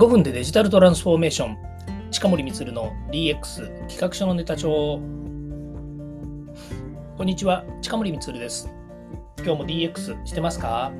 5分でデジタルトランスフォーメーション。近森光の DX 企画書のネタ帳。こんにちは近森光です。今日も DX してますか？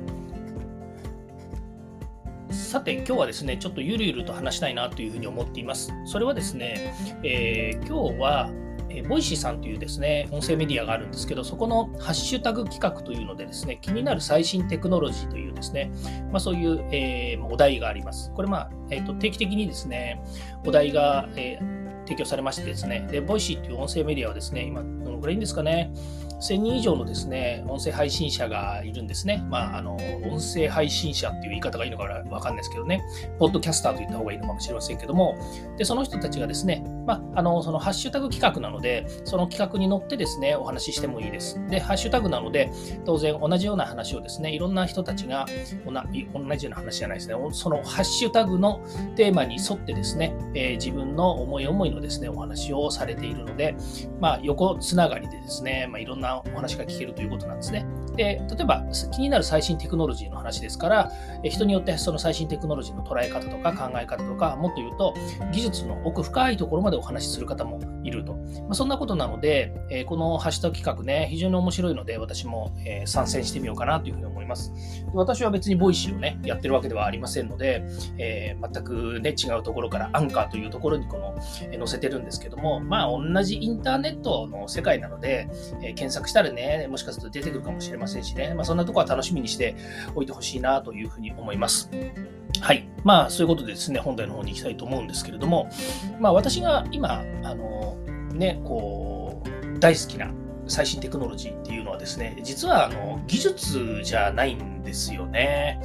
さて今日はですねちょっとゆるゆると話したいなというふうに思っています。それはですね、えー、今日はえボイシーさんというですね、音声メディアがあるんですけど、そこのハッシュタグ企画というのでですね、気になる最新テクノロジーというですね、まあ、そういう、えー、お題があります。これ、まあえーと、定期的にですね、お題が、えー、提供されましてですね、で、ボイシーという音声メディアはですね、今、どのくらいいいんですかね、1000人以上のですね、音声配信者がいるんですね。まあ、あの、音声配信者っていう言い方がいいのかわかんないですけどね、ポッドキャスターと言った方がいいのかもしれませんけども、で、その人たちがですね、まあ、あの、そのハッシュタグ企画なので、その企画に乗ってですね、お話ししてもいいです。で、ハッシュタグなので、当然同じような話をですね、いろんな人たちが、同じような話じゃないですね、そのハッシュタグのテーマに沿ってですね、えー、自分の思い思いのですね、お話をされているので、まあ、横つながりでですね、まあ、いろんなお話が聞けるということなんですね。で、例えば気になる最新テクノロジーの話ですから、人によってその最新テクノロジーの捉え方とか考え方とか、もっと言うと技術の奥深いところまでお話しする方もいると。まあ、そんなことなので、えこのハッシュタグ企画ね、非常に面白いので、私も、え参戦してみようかなというふうに思います。私は別にボイシーをね、やってるわけではありませんので、えー、全くね、違うところからアンカーというところにこの、え載せてるんですけども、まあ同じインターネットの世界なので、え検索したらね、もしかすると出てくるかもしれませんしね、まあ、そんなところは楽しみにしておいてほしいなというふうに思います。はい。まあ、そういうことでですね、本題の方に行きたいと思うんですけれども、まあ、私が今、あの、ね、こう、大好きな最新テクノロジーっていうのはですね、実はあの技術じゃないんですよね。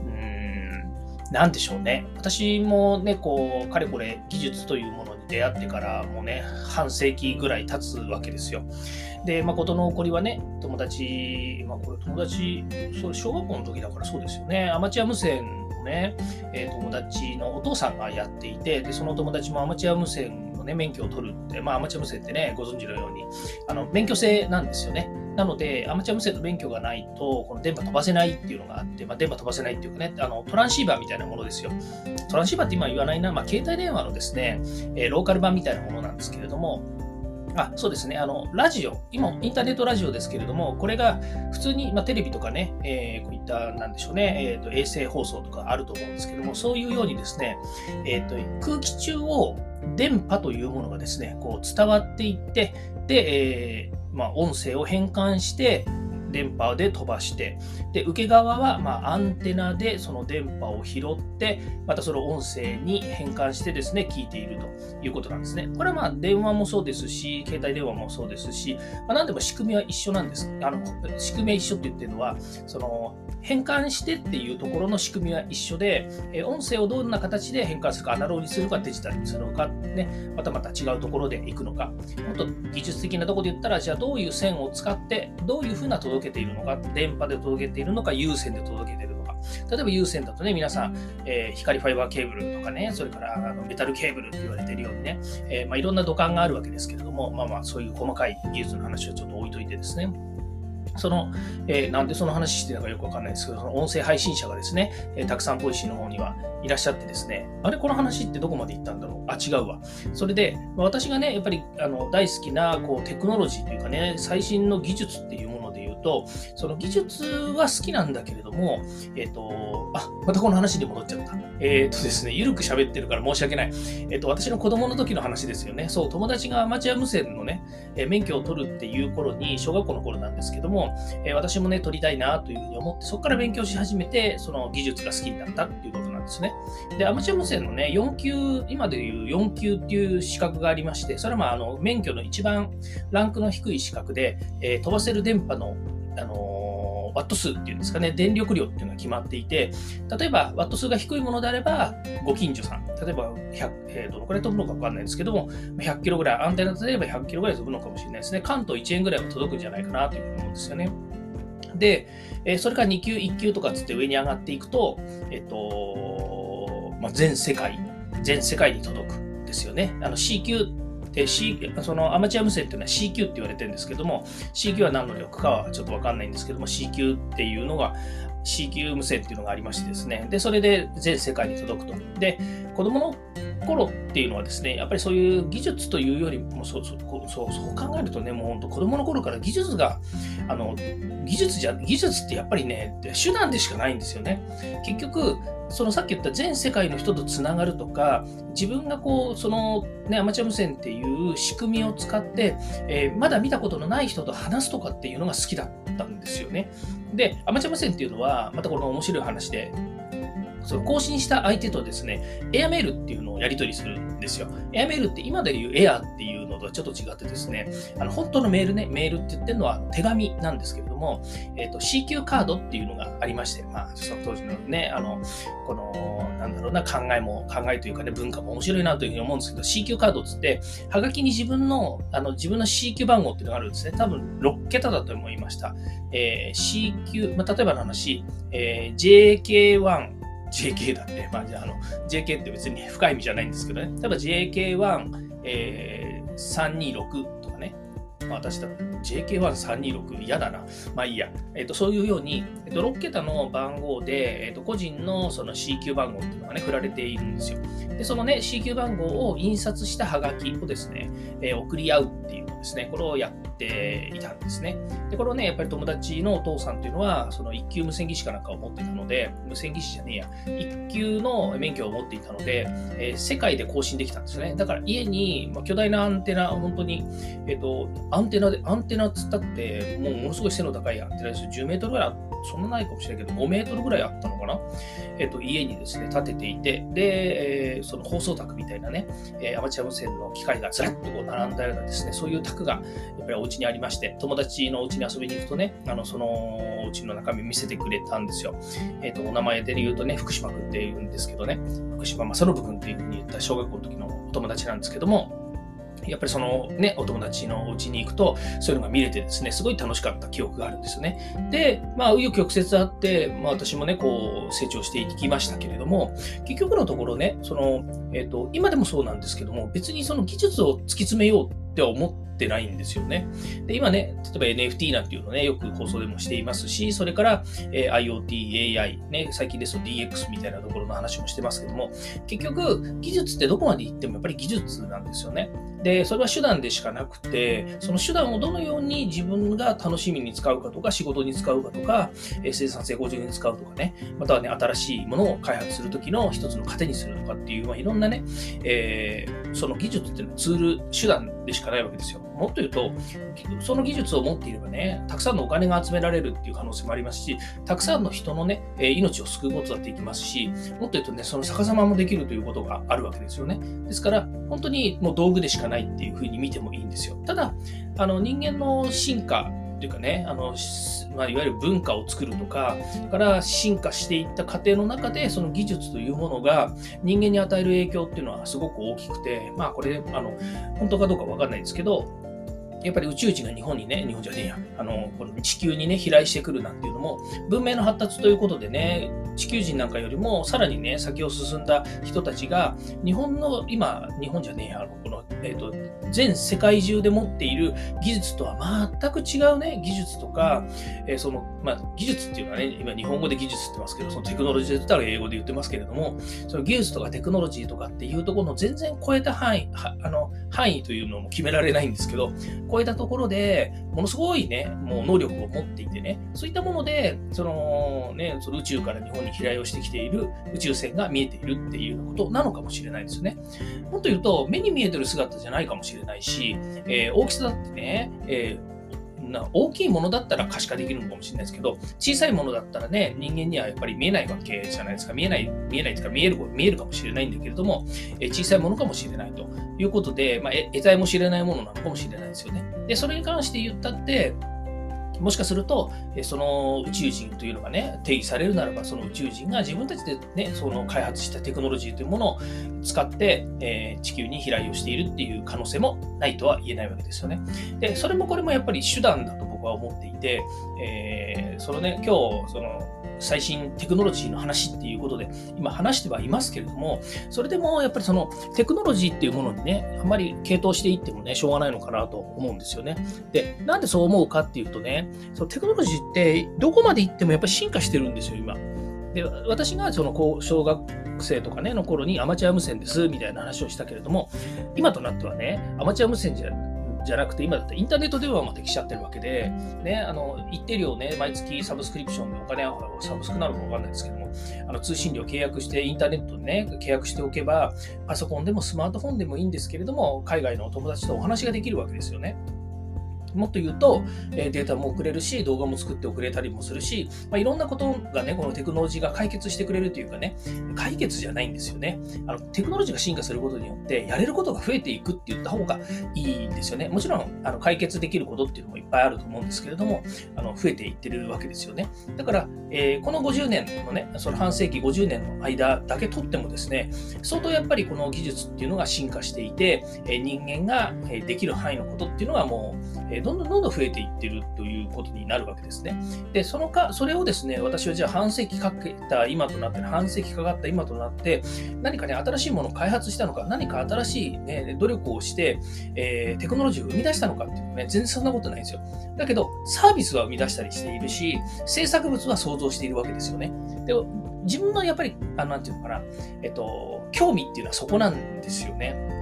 うん、なんでしょうね。私もね、こう、かれこれ技術というもの出会ってからもうね、半世紀ぐらい経つわけですよ。で、まあ、事の起こりはね、友達、まあ、これ友達、そう小学校の時だからそうですよね、アマチュア無線のね、えー、友達のお父さんがやっていて、で、その友達もアマチュア無線のね、免許を取るって、まあ、アマチュア無線ってね、ご存知のように、あの、免許制なんですよね。なので、アマチュア無線の免許がないと、この電波飛ばせないっていうのがあって、まあ、電波飛ばせないっていうかね、あのトランシーバーみたいなものですよ。トランシーバーって今言わないな、まあ、携帯電話のですね、えー、ローカル版みたいなものなんですけれども、あそうですね。あの、ラジオ、今、インターネットラジオですけれども、これが普通に、まあ、テレビとかね、えー、こういった、なんでしょうね、えーと、衛星放送とかあると思うんですけども、そういうようにですね、えーと、空気中を電波というものがですね、こう伝わっていって、で、えーまあ、音声を変換して、電波で飛ばして、で、受け側は、まアンテナでその電波を拾って、またその音声に変換してですね、聞いているということなんですね。これはまあ、電話もそうですし、携帯電話もそうですし、まあ、何でも仕組みは一緒なんです。あの、仕組みは一緒って言ってるのは、その、変換してっていうところの仕組みは一緒で、え音声をどんな形で変換するか、アナログにするか、デジタルにするのか、ね、またまた違うところでいくのか、もっと技術的なところで言ったら、じゃあどういう線を使って、どういうふうな届けているのか、電波で届けているのか、有線で届けているのか。例えば有線だとね、皆さん、えー、光ファイバーケーブルとかね、それからあのメタルケーブルって言われているようにね、えー、まあ、いろんな土管があるわけですけれども、まあまあそういう細かい技術の話をちょっと置いといてですね、その、えー、なんでその話してるのかよくわかんないですけど、その音声配信者がですね、えー、たくさんボイシーの方にはいらっしゃってですね、あれ、この話ってどこまで行ったんだろう？あ、違うわ。それで、私がね、やっぱりあの大好きなこうテクノロジーというかね、最新の技術っていうものと、その技術は好きなんだけれども、えっ、ー、と、あ、またこの話に戻っちゃった。えっ、ー、とですね、ゆるく喋ってるから申し訳ない。えっ、ー、と、私の子供の時の話ですよね。そう、友達がアマチュア無線のね、え免許を取るっていう頃に、小学校の頃なんですけども、え私もね、取りたいなというふうに思って、そこから勉強し始めて、その技術が好きになったっていうことなんですね。で、アマチュア無線のね、4級、今でいう4級っていう資格がありまして、それはまあ、あの、免許の一番ランクの低い資格で、え飛ばせる電波の、あのワット数っていうんですかね、電力量っていうのが決まっていて、例えばワット数が低いものであれば、ご近所さん、例えば100、えー、どのくらい飛ぶのかわかんないですけども、100キロぐらい、アンテナ例えば100キロぐらい飛ぶのかもしれないですね。関東1円ぐらいは届くんじゃないかなというふうに思うんですよね。で、えー、それから2級、1級とかつって上に上がっていくと、えっ、と、まあ、全世界、全世界に届くんですよね。あの C 級で、C、そのアマチュア無線っていうのは C 級って言われてるんですけども、C 級は何の力かはちょっと分かんないんですけども、C 級っていうのが C 級無線っていうのがありましてですね、で、それで全世界に届くと。で、子供の頃っていうのはですね、やっぱりそういう技術というよりも、そうそうそうそう考えるとね、もう本当子供の頃から技術が、あの、技術じゃ、技術ってやっぱりね、手段でしかないんですよね。結局、そのさっき言った全世界の人とつながるとか、自分がこう、そのね、アマチュア無線っていう仕組みを使って、えー、まだ見たことのない人と話すとかっていうのが好きだったんですよね。で、アマチュア無線っていうのは、またこの面白い話で、その更新した相手とですね、エアメールっていうのをやり取りするんですよ。エアメールって今でいうエアっていうのとはちょっと違ってですね、あの本当のメールね、メールって言ってるのは手紙なんですけれども、えっ、ー、と C 級カードっていうのがありまして、まあ、その当時のね、あの、この、なんだろうな、考えも、考えというかね、文化も面白いなというふうに思うんですけど、C 級カードっつって、はがきに自分の、あの、自分の C 級番号っていうのがあるんですね。多分6桁だと思いました。えー、C 級、まあ、例えばの話、えー、JK1、JK だって、まあ、じゃあ、あの、JK って別に深い意味じゃないんですけどね。例えば JK1、えー、326とかね。まあ、私だ JK1326 嫌だな。まあいいや。えっ、ー、と、そういうように、えっ、ー、と、6桁の番号で、えっ、ー、と、個人のその C 級番号っていうのがね、振られているんですよ。で、そのね、C 級番号を印刷したハガキをですね、え送り合うっていうですね、これをやっていたんですね。で、これをね、やっぱり友達のお父さんっていうのは、その1級無線技師かなんかを持っていたので、無線技師じゃねえや、1級の免許を持っていたので、えー、世界で更新できたんですね。だから家に、まあ、巨大なアンテナ、本当に、えっ、と、アンテナで、アンっつったって、もうものすごい背の高いアンテナですよ。10メートルぐらい、そんなないかもしれないけど、5メートルぐらいあったのかな？えっ、と、家にですね、建てていて、で、えー、その放送卓みたいなね、えアマチュア無線の機械がずらっとこう並んだようなですね、そういう卓がやっぱりお家にありまして、友達のお家に遊びに行くとね、あのそのお家の中身見せてくれたんですよ。えっ、と、お名前で言うとね、福島君って言うんですけどね、福島正信君っていうふうに言った小学校の時のお友達なんですけども、やっぱりそのね、お友達のお家に行くと、そういうのが見れてですね、すごい楽しかった記憶があるんですよね。で、まあ、紆余曲折あって、まあ私もね、こう、成長していきましたけれども、結局のところね、その、えっ、ー、と、今でもそうなんですけども、別にその技術を突き詰めようって思ってないんですよね。で、今ね、例えば NFT なんていうのね、よく放送でもしていますし、それから、えー、IoT、AI、ね、最近ですと DX みたいなところの話もしてますけども、結局、技術ってどこまで行ってもやっぱり技術なんですよね。で、それは手段でしかなくて、その手段をどのように自分が楽しみに使うかとか、仕事に使うかとか、え生産性向上に使うとかね、またはね、新しいものを開発するときの一つの糧にするとかっていう、まあ、いろんなね、えー、その技術っていうのはツール、手段でしかないわけですよ。もっと言うと、その技術を持っていればね、たくさんのお金が集められるっていう可能性もありますし、たくさんの人のね、命を救うことだっていきますし、もっと言うとね、その逆さまもできるということがあるわけですよね。ですから、本当にもう道具でしかないっていうふうに見てもいいんですよ。ただ、あの人間の進化というかね、あのまあ、いわゆる文化を作るとか、から進化していった過程の中で、その技術というものが人間に与える影響っていうのはすごく大きくて、まあこれ、あの本当かどうかわかんないですけど、やっぱり宇宙人が日本にね、日本じゃねえや、あの、この地球にね、飛来してくるなんていうのも、文明の発達ということでね、地球人なんかよりもさらにね、先を進んだ人たちが、日本の、今、日本じゃねえや、この、えっ、ー、と、全世界中で持っている技術とは全く違うね、技術とか、えー、その、まあ、技術っていうのはね、今日本語で技術って言ってますけど、そのテクノロジーで言ったら英語で言ってますけれども、その技術とかテクノロジーとかっていうところの全然超えた範囲、あの、範囲というのも決められないんですけど、超えたところで、ものすごいね、もう能力を持っていてね、そういったもので、そのね、その宇宙から日本に飛来をしてきている宇宙船が見えているっていうことなのかもしれないですよね。もっと言うと、目に見えてる姿じゃないかもしれないし、えー、大きさだってね、えーな大きいものだったら可視化できるのかもしれないですけど、小さいものだったらね、人間にはやっぱり見えないわけじゃないですか。見えない、見えないというか見える、見えるかもしれないんだけれども、え小さいものかもしれないということで、まあ、得体も知れないものなのかもしれないですよね。で、それに関して言ったって、もしかすると、その宇宙人というのがね、定義されるならば、その宇宙人が自分たちでね、その開発したテクノロジーというものを使って、えー、地球に飛来をしているっていう可能性もないとは言えないわけですよね。で、それもこれもやっぱり手段だと僕は思っていて、えー、そのね、今日、その、最新テクノロジーの話っていうことで、今話してはいますけれども、それでもやっぱりそのテクノロジーっていうものにね、あんまり傾倒していってもね、しょうがないのかなと思うんですよね。で、なんでそう思うかっていうとね、そのテクノロジーってどこまで行ってもやっぱり進化してるんですよ、今。で私がその小学生とかねの頃にアマチュア無線ですみたいな話をしたけれども今となってはねアマチュア無線じゃじゃなくて、今だってインターネット電話もできちゃってるわけで、ね、あの一定量ね、毎月サブスクリプションでお金はサブスクなのかわかんないですけども、あの通信料契約して、インターネットでね、契約しておけば、パソコンでもスマートフォンでもいいんですけれども、海外のお友達とお話ができるわけですよね。もっと言うと、えデータも送れるし、動画も作って送れたりもするし、まあ、いろんなことがね、このテクノロジーが解決してくれるというかね、解決じゃないんですよね。あのテクノロジーが進化することによって、やれることが増えていくって言った方がいいんですよね。もちろん、あの解決できることっていうのもいっぱいあると思うんですけれども、あの増えていってるわけですよね。だから、えー、この50年のね、その半世紀50年の間だけとってもですね、相当やっぱりこの技術っていうのが進化していて、え人間ができる範囲のことっていうのはもう、えどんどんどんどん増えていってるということになるわけですね。で、そのか、それをですね、私はじゃあ半世紀かけた今となって、半世紀かかった今となって、何かね、新しいものを開発したのか、何か新しい、ね、努力をして、えー、テクノロジーを生み出したのかっていうとね、全然そんなことないんですよ。だけど、サービスは生み出したりしているし、制作物は想像しているわけですよね。で自分のやっぱり、あの、なんていうのかな、えっと、興味っていうのはそこなんですよね。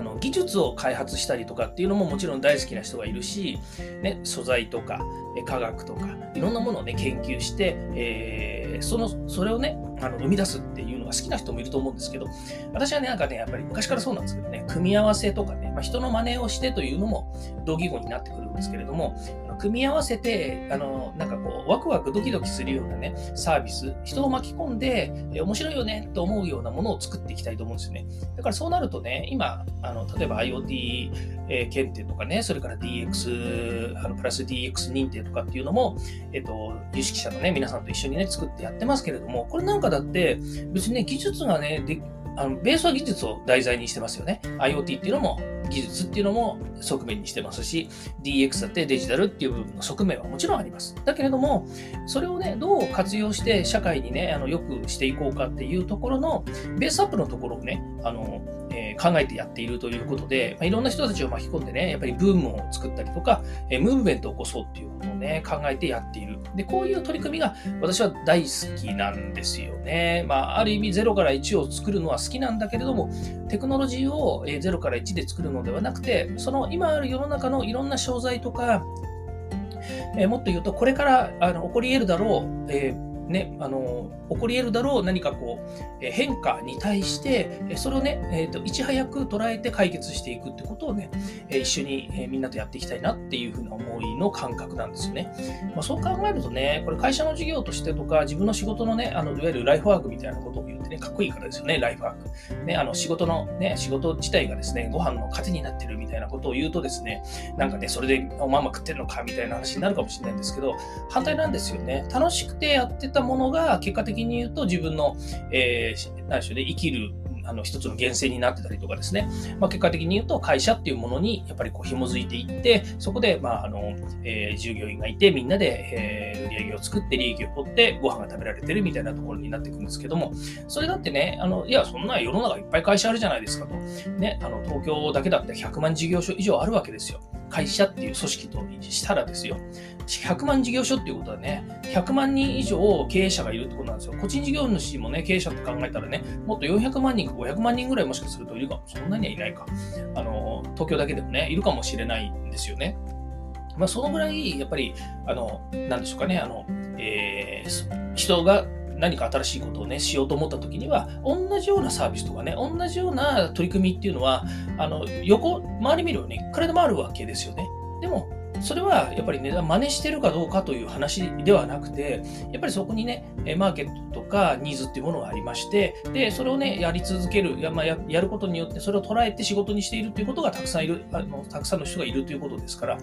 あの技術を開発したりとかっていうのももちろん大好きな人がいるし、ね、素材とか科学とかいろんなものを、ね、研究して、えー、そのそれをねあの生み出すっていうのが好きな人もいると思うんですけど私はねなんかねやっぱり昔からそうなんですけどね組み合わせとかね、まあ、人の真似をしてというのも同義語になってくるんですけれども組み合わせてあのなんかこうワクワクドキドキするようなねサービス人を巻き込んで、え面白いよねと思うようなものを作っていきたいと思うんですよね。だからそうなるとね今あの例えば IoT、え、検定とかねそれから DX あのプラス DX 認定とかっていうのも、えっ、と有識者のね皆さんと一緒にね作ってやってますけれどもこれなんかだって別にね技術がねあのベースは技術を題材にしてますよね。IoT っていうのも技術っていうのも側面にしてますし、DX だってデジタルっていう部分の側面はもちろんあります。だけれども、それをね、どう活用して社会にね、あの良くしていこうかっていうところの、ベースアップのところをね、あの、えー、考えてやっているということで、まあ、いろんな人たちを巻き込んでね、やっぱりブームを作ったりとか、えー、ムーブメントを起こそうっていうことをね、考えてやっている。で、こういう取り組みが私は大好きなんですよね。まあ、ある意味0から1を作るのは好きなんだけれども、テクノロジーを0から1で作るのではなくて、その今ある世の中のいろんな商材とか、えー、もっと言うと、これからあの起こり得るだろう、えーね、あの起こり得るだろう何かこう、変化に対して、それをね、えーと、いち早く捉えて解決していくってことをね、一緒に、みんなとやっていきたいなっていうふうな思いの感覚なんですよね。まあ、そう考えるとね、これ会社の事業としてとか、自分の仕事のね、あのいわゆるライフワークみたいなことをね、かっこいいからですよね、ライフワーク。ね、あの仕事のね、仕事自体がですね、ご飯の糧になってるみたいなことを言うとですね、なんかね、それでおまんま食ってるのかみたいな話になるかもしれないんですけど、反対なんですよね。楽しくてやってたものが結果的に言うと自分の、えー、何でしょうね、生きるあの一つの源泉になってたりとかですね、まあ、結果的に言うと会社っていうものにやっぱりこう紐づいていってそこで、まああのえー、従業員がいてみんなで、えー、売り上げを作って利益を取ってご飯が食べられてるみたいなところになっていくんですけどもそれだってねあのいやそんな世の中いっぱい会社あるじゃないですかと、ね、あの東京だけだって100万事業所以上あるわけですよ。会社っていう組織としたらですよ100万事業所っていうことはね、100万人以上経営者がいるってことなんですよ。個人事業主もね、経営者って考えたらね、もっと400万人か500万人ぐらいもしかするといるかも。そんなにはいないか。あの、東京だけでもね、いるかもしれないんですよね。まあ、そのぐらい、やっぱり、あの、なんでしょうかね、あの、えー、人が何か新しいことをね、しようと思った時には、同じようなサービスとかね、同じような取り組みっていうのは、あの、横、周り見るように、いくらでもあるわけですよね。でも、それはやっぱり値段真似してるかどうかという話ではなくて、やっぱりそこにね、マーケットとかニーズっていうものがありまして、で、それをね、やり続ける、や,、まあ、やることによってそれを捉えて仕事にしているということがたくさんいる、あのたくさんの人がいるということですから、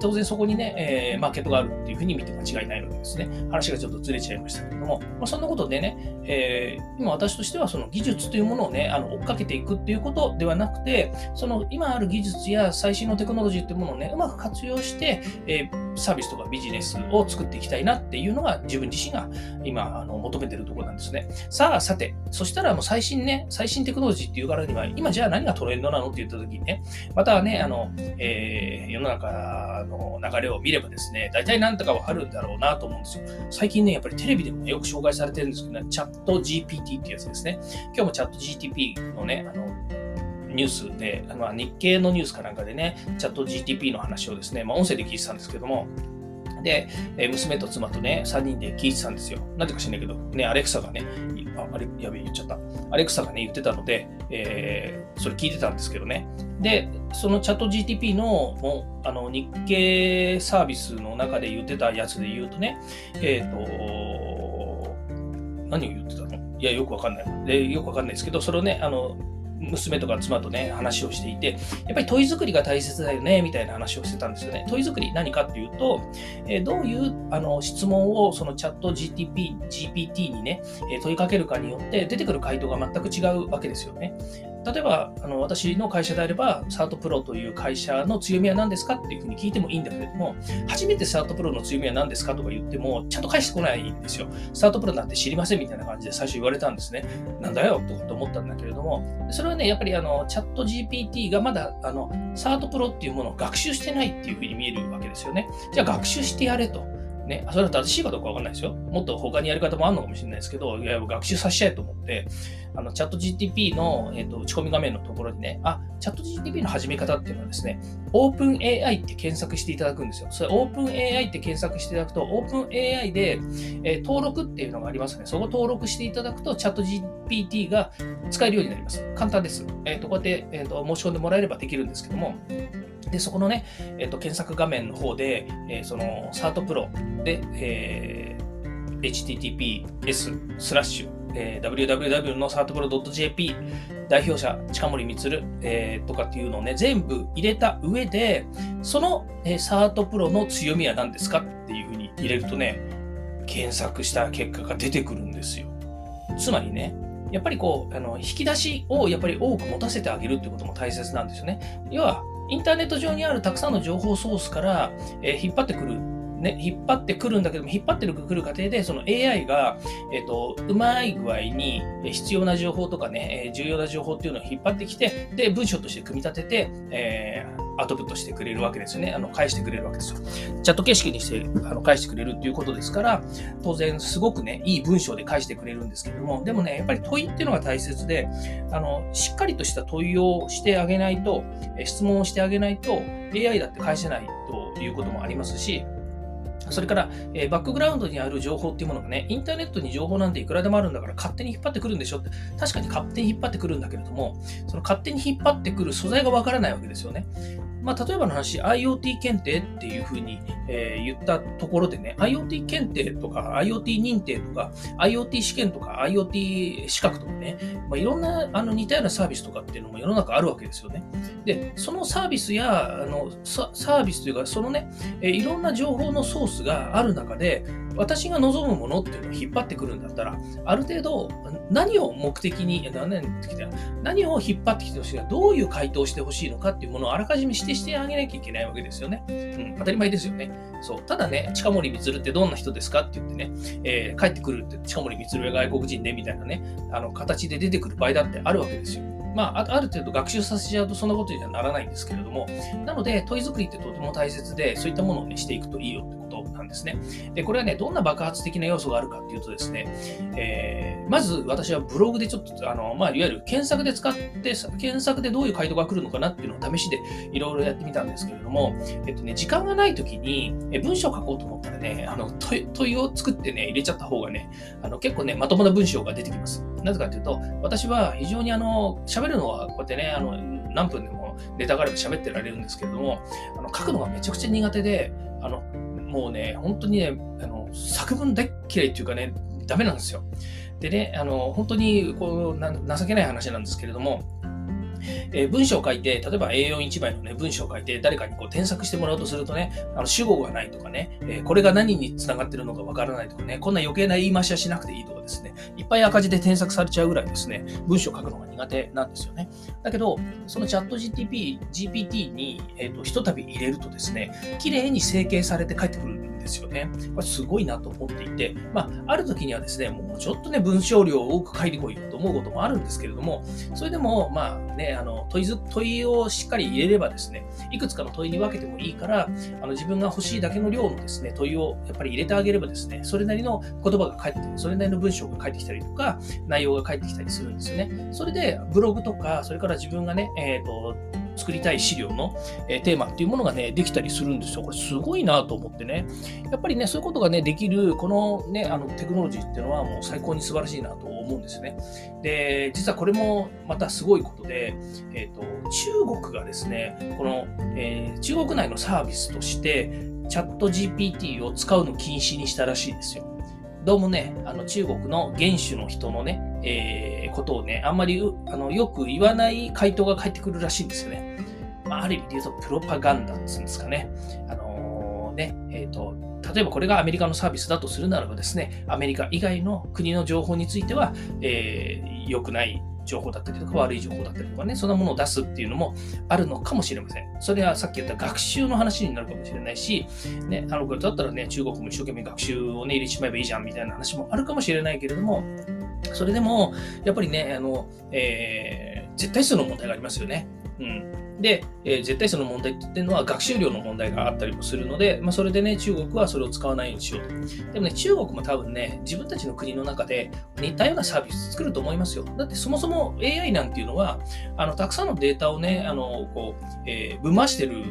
当然そこにね、えー、マーケットがあるっていうふうに見て間違いないのでですね、話がちょっとずれちゃいましたけれども、まあ、そんなことでね、えー、今私としてはその技術というものをね、あの追っかけていくっていうことではなくて、その今ある技術や最新のテクノロジーっていうものをね、うまく活用してして、えーサービスとかビジネスを作っていきたいなっていうのが自分自身が今あの求めてるところなんですね。さあ、さて、そしたらもう最新ね、最新テクノロジーっていうからには、今じゃあ何がトレンドなのって言った時にね、またね、あの、えー、世の中の流れを見ればですね、大体何とかわかるんだろうなと思うんですよ。最近ね、やっぱりテレビでも、ね、よく紹介されてるんですけどね、チャット GPT ってやつですね。今日もチャット GTP のね、あの、ニュースで、まあ、日経のニュースかなんかでね、チャット GTP の話をですね、まあ、音声で聞いてたんですけども、で、え娘と妻とね、3人で聞いてたんですよ。なぜか知らないけど、ね、アレクサがね、あ、あれ、やべえ、言っちゃった。アレクサがね、言ってたので、えー、それ聞いてたんですけどね。で、そのチャット GTP のもあの日経サービスの中で言ってたやつで言うとね、えっ、ー、と、何を言ってたの？いや、よくわかんない。で、よくわかんないですけど、それをね、あの、娘とか妻とね、話をしていて、やっぱり問い作りが大切だよね、みたいな話をしてたんですよね。問い作り何かっていうと、えどういうあの質問をそのチャット GTP、GPT にね、え問いかけるかによって出てくる回答が全く違うわけですよね。例えば、あの私の会社であれば、サートプロという会社の強みは何ですかっていうふうに聞いてもいいんだけれども、初めてサートプロの強みは何ですかとか言っても、ちゃんと返してこないんですよ。サートプロなんて知りませんみたいな感じで最初言われたんですね。なんだよとか思ったんだけれども、それはね、やっぱりあのチャット GPT がまだあのサートプロっていうものを学習してないっていうふうに見えるわけですよね。じゃあ学習してやれと。ね、それは正しいかどうかわかんないですよ。もっと他にやり方もあるのかもしれないですけど、いや学習させちゃえと思って、あの、チャット GTP の、えーと、打ち込み画面のところにね、あ、チャット GTP の始め方っていうのはですね、OpenAI って検索していただくんですよ。それ OpenAI って検索していただくと、OpenAI で、えー、登録っていうのがありますね。そこ登録していただくと、チャット GPT が使えるようになります。簡単です。えっ、ー、と、こうやって、えーと、申し込んでもらえればできるんですけども、で、そこのね、えっ、と、検索画面の方で、えー、その、サートプロで、えー、https スラッシュ、えー、www のサートプロ .jp 代表者、近森光、えー、とかっていうのをね、全部入れた上で、その、えー、サートプロの強みは何ですかっていうふうに入れるとね、検索した結果が出てくるんですよ。つまりね、やっぱりこう、あの、引き出しをやっぱり多く持たせてあげるってことも大切なんですよね。要は、インターネット上にあるたくさんの情報ソースから、えー、引っ張ってくる。ね、引っ張ってくるんだけども、引っ張ってくる過程で、その AI が、えっ、と、うまい具合に必要な情報とかね、重要な情報っていうのを引っ張ってきて、で、文章として組み立てて、えー、アウトプットしてくれるわけですよね。あの、返してくれるわけですよ。チャット形式にしてあの返してくれるっていうことですから、当然すごくね、いい文章で返してくれるんですけれども、でもね、やっぱり問いっていうのが大切で、あの、しっかりとした問いをしてあげないと、質問をしてあげないと、AI だって返せないということもありますし、それから、えー、バックグラウンドにある情報っていうものがね、インターネットに情報なんていくらでもあるんだから勝手に引っ張ってくるんでしょって、確かに勝手に引っ張ってくるんだけれども、その勝手に引っ張ってくる素材がわからないわけですよね。まあ、例えばの話、IoT 検定っていうふうに、えー、言ったところでね、IoT 検定とか IoT 認定とか IoT 試験とか IoT 資格とかね、まあ、いろんなあの似たようなサービスとかっていうのも世の中あるわけですよね。で、そのサービスやあのサービスというか、そのね、えー、いろんな情報のソースがある中で、私が望むものっていうのを引っ張ってくるんだったら、ある程度何を目的に、何を引っ張ってきてほしいか、どういう回答をしてほしいのかっていうものをあらかじめ指定してあげなきゃいけないわけですよね。うん、当たり前ですよね。そう。ただね、近森光ってどんな人ですかって言ってね、えー、帰ってくるって、近森光は外国人でみたいなね、あの、形で出てくる場合だってあるわけですよ。まあ、ある程度学習させちゃうとそんなことにはならないんですけれども、なので、問い作りってとても大切で、そういったものをね、していくといいよってことなんですね。で、これはね、どんな爆発的な要素があるかっていうとですね、えー、まず私はブログでちょっと、あの、まあ、いわゆる検索で使って、検索でどういう回答が来るのかなっていうのを試しでいろいろやってみたんですけれども、えっとね、時間がない時に、文章を書こうと思ったらね、あの問いを作ってね、入れちゃった方がね、あの結構ね、まともな文章が出てきます。なぜかというと、私は非常にあの、喋るのはこうやってね、あの、何分でもネタがあれば喋ってられるんですけれども、あの書くのがめちゃくちゃ苦手で、もうね、本当にね、あの作文大嫌いっていうかね、ダメなんですよ。でね、あの本当にこう情けない話なんですけれども、えー、文章を書いて、例えば A41 枚のね、文章を書いて、誰かにこう添削してもらうとするとね、あの主語がないとかね、えー、これが何につながってるのかわからないとかね、こんな余計な言い回しはしなくていいとかですね、いっぱい赤字で添削されちゃうぐらいですね、文章を書くのが苦手なんですよね。だけど、そのチャット GTP、GPT に、えーと、ひとたび入れるとですね、綺麗に整形されて帰ってくるですよね。これすごいなと思っていて、まあ、ある時にはですね、もうちょっとね、文章量を多く書いてこいと思うこともあるんですけれども、それでも、まあね、あの問い問いをしっかり入れればですね、いくつかの問いに分けてもいいから、あの自分が欲しいだけの量のですね、問いをやっぱり入れてあげればですね、それなりの言葉が返ってそれなりの文章が返ってきたりとか、内容が返ってきたりするんですよね。それで、ブログとか、それから自分がね、えっ、ー、と、作りたい資料の、えテーマっていうものがね、できたりするんですよ。これすごいなと思ってね。やっぱりね、そういうことがね、できる、このね、あのテクノロジーっていうのはもう最高に素晴らしいなと思うんですね。で、実はこれもまたすごいことで、えっ、ー、と、中国がですね、この、えー、中国内のサービスとして、チャット GPT を使うの禁止にしたらしいですよ。どうもね、あの中国の元首の人のね、えー、ことをね、あんまりあのよく言わない回答が返ってくるらしいんですよね。まあ、ある意味で言うと、プロパガンダっていうんですかね。あのー、ね、えっ、ー、と、例えばこれがアメリカのサービスだとするならばですね、アメリカ以外の国の情報については、えー、良くない情報だったりとか悪い情報だったりとかね、そんなものを出すっていうのもあるのかもしれません。それはさっき言った学習の話になるかもしれないし、ね、あの、これだったらね、中国も一生懸命学習をね、入れてしまえばいいじゃんみたいな話もあるかもしれないけれども、それでも、やっぱりね、あの、えー、絶対数の問題がありますよね。うん。で、えー、絶対その問題っていうのは学習量の問題があったりもするので、まあ、それでね、中国はそれを使わないようにしようと。でもね、中国も多分ね、自分たちの国の中で似たようなサービス作ると思いますよ。だってそもそも AI なんていうのは、あの、たくさんのデータをね、あの、こう、えー、ぶましてる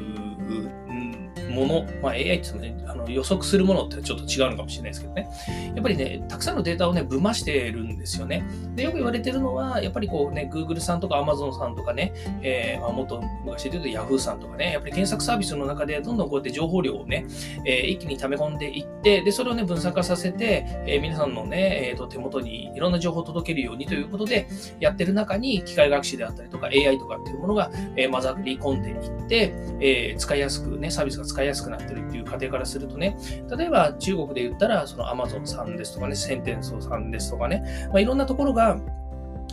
もの、まあ、AI ってね、あの予測するものってちょっと違うのかもしれないですけどね。やっぱりね、たくさんのデータをね、ぶましてるんですよね。で、よく言われてるのは、やっぱりこうね、Google さんとか Amazon さんとかね、えー、まあ、もっと昔で言うと Yahoo さんとかね、やっぱり検索サービスの中でどんどんこうやって情報量をね、えー、一気に溜め込んでいって、で、それをね、分散化させて、えー、皆さんのね、えーと、手元にいろんな情報を届けるようにということで、やってる中に機械学習であったりとか AI とかっていうものが、え混ざり込んでいって、えー使いやすくね、サービスが使いやすくなってるっていう過程からするとね、例えば中国で言ったら、その Amazon さんですとかね、センテンスさんですとかね、まあ、いろんなところが、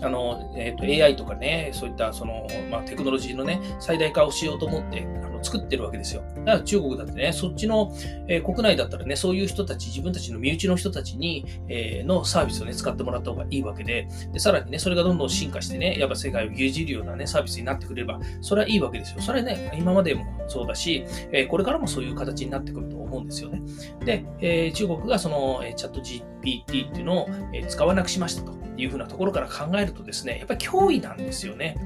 あの、えっ、ー、と、AI とかね、そういったその、まあ、テクノロジーのね、最大化をしようと思って、あの作ってるわけですよ。だから中国だってね、そっちの、えー、国内だったらね、そういう人たち、自分たちの身内の人たちに、えー、のサービスをね、使ってもらった方がいいわけで、で、さらにね、それがどんどん進化してね、やっぱ世界を牛耳るようなね、サービスになってくれば、それはいいわけですよ。それね、今までもそうだし、えー、これからもそういう形になってくると思うんですよね。で、えー、中国がその、えー、チャット GPT っていうのを、えー、使わなくしましたとっていうふうなところから考えるとですね、やっぱり脅威なんですよね。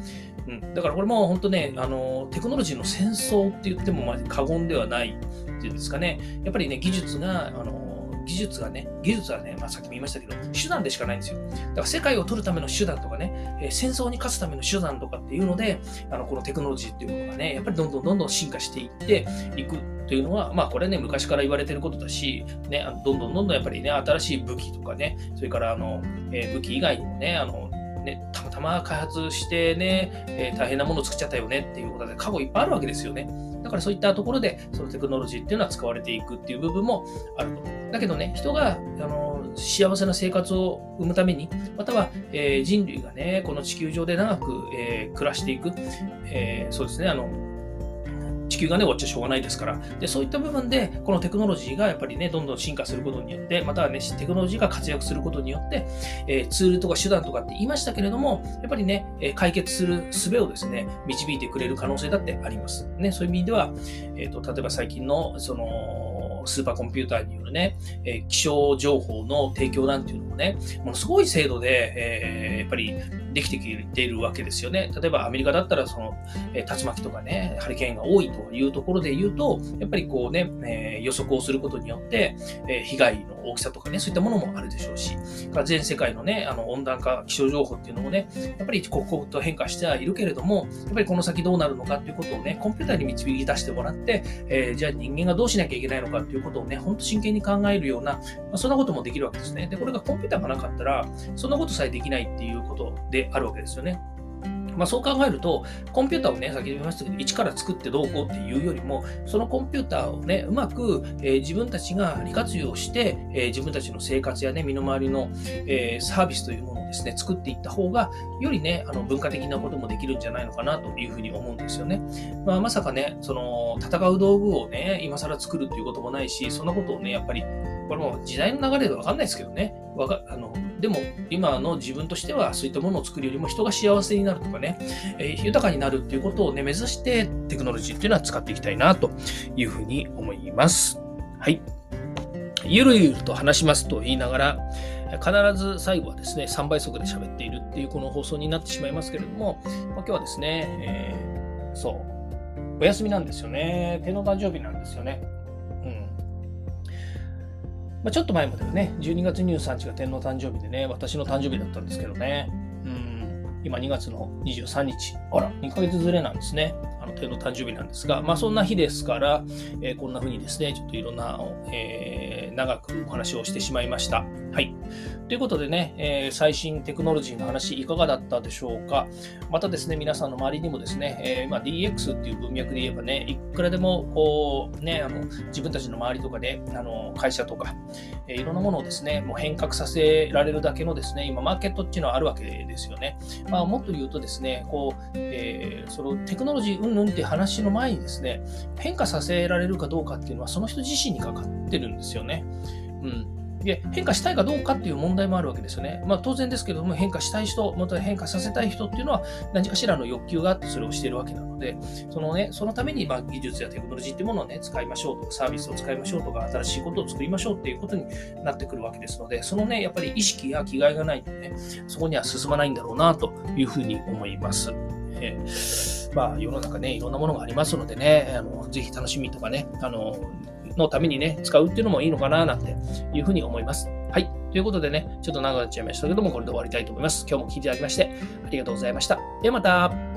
うん、だからこれも本当ね、あの、テクノロジーの戦争って言ってもま過言ではないっていうんですかね、やっぱりね、技術が、あの、技術がね、技術はね、まあ、さっきも言いましたけど、手段でしかないんですよ。だから世界を取るための手段とかね、えー、戦争に勝つための手段とかっていうので、あのこのテクノロジーっていうものがね、やっぱりどんどんどんどん進化していっていくというのは、まあこれね、昔から言われてることだし、ね、どんどんどんどんやっぱりね、新しい武器とかね、それからあの、えー、武器以外にもね、あの、ね、たまたま開発してね、えー、大変なものを作っちゃったよねっていうことで過去いっぱいあるわけですよね。だからそういったところでそのテクノロジーっていうのは使われていくっていう部分もあると。だけどね、人があの幸せな生活を生むために、または、えー、人類がね、この地球上で長く、えー、暮らしていく、えー、そうですね、あの地球がね、終わっちゃしょうがないですから。で、そういった部分で、このテクノロジーがやっぱりね、どんどん進化することによって、またはね、テクノロジーが活躍することによって、えー、ツールとか手段とかって言いましたけれども、やっぱりね、え解決する術をですね、導いてくれる可能性だってあります。ね、そういう意味では、えっ、ー、と、例えば最近の、その、スーパーコンピューターによるね、え、気象情報の提供なんていうのね、ものすごい精度で、えー、やっぱりできてきているわけですよね。例えばアメリカだったら、その、えー、竜巻とかね、ハリケーンが多いというところで言うと、やっぱりこうね、えー、予測をすることによって、え、被害の大きさとかね、そういったものもあるでしょうし、から全世界のね、あの温暖化、気象情報っていうのもね、やっぱり刻々と変化してはいるけれども、やっぱりこの先どうなるのかっていうことをね、コンピューターに導き出してもらって、え、じゃあ人間がどうしなきゃいけないのかっていうことをね、ほんと真剣に考えるような、まあ、そんなこともできるわけですね。で、これがコンピがなかったら、そんなことさえできないっていうことであるわけですよね。まあ、そう考えると、コンピューターをね、先ほど言いましたけど、一から作ってどうこうっていうよりも、そのコンピューターをね、うまく、えー、自分たちが利活用して、えー、自分たちの生活やね、身の回りの、えー、サービスというものをですね、作っていった方が、よりね、あの文化的なこともできるんじゃないのかなというふうに思うんですよね。まあ、まさかね、その、戦う道具をね、今更作るっていうこともないし、そんなことをね、やっぱり、これも時代の流れでわかんないですけどね、わかあのでも今の自分としてはそういったものを作るよりも人が幸せになるとかね、えー、豊かになるっていうことをね、目指してテクノロジーっていうのは使っていきたいなというふうに思います。はい。ゆるゆると話しますと言いながら、必ず最後はですね、3倍速で喋っているっていうこの放送になってしまいますけれども、ま、今日はですね、えー、そう、お休みなんですよね。天の誕生日なんですよね。まあ、ちょっと前まではね、12月23日が天皇誕生日でね、私の誕生日だったんですけどね、うん、今2月の23日、あら、2ヶ月ずれなんですね。あの天皇誕生日なんですが、まあそんな日ですから、えー、こんな風にですね、ちょっといろんな、えー、長くお話をしてしまいました。はい。ということでね、えー、最新テクノロジーの話いかがだったでしょうか？またですね、皆さんの周りにもですね、えー、まあ、DX っていう文脈で言えばね、いくらでもこう、ね、あの自分たちの周りとかで、あの会社とか、えー、いろんなものをですね、もう変革させられるだけのですね、今マーケットっていうのはあるわけですよね。まあ、もっと言うとですね、こう、えそのテクノロジー云々って話の前にですね、変化させられるかどうかっていうのはその人自身にかかってるんですよね。うん。で変化したいかどうかっていう問題もあるわけですよね。まあ、当然ですけども、変化したい人、また変化させたい人っていうのは、何かしらの欲求があってそれをしているわけなので、そのね、そのためにま技術やテクノロジーっていうものをね、使いましょうとか、サービスを使いましょうとか、新しいことを作りましょうっていうことになってくるわけですので、そのね、やっぱり意識や気概がないとね、そこには進まないんだろうなというふうに思います。えー、まあ、世の中ね、いろんなものがありますのでね、あのぜひ楽しみとかね、あののためにね、使うっていうのもいいのかななんていうふうに思います。はい。ということでね、ちょっと長くなっちゃいましたけども、これで終わりたいと思います。今日も聞いていただきまして、ありがとうございました。ではまた。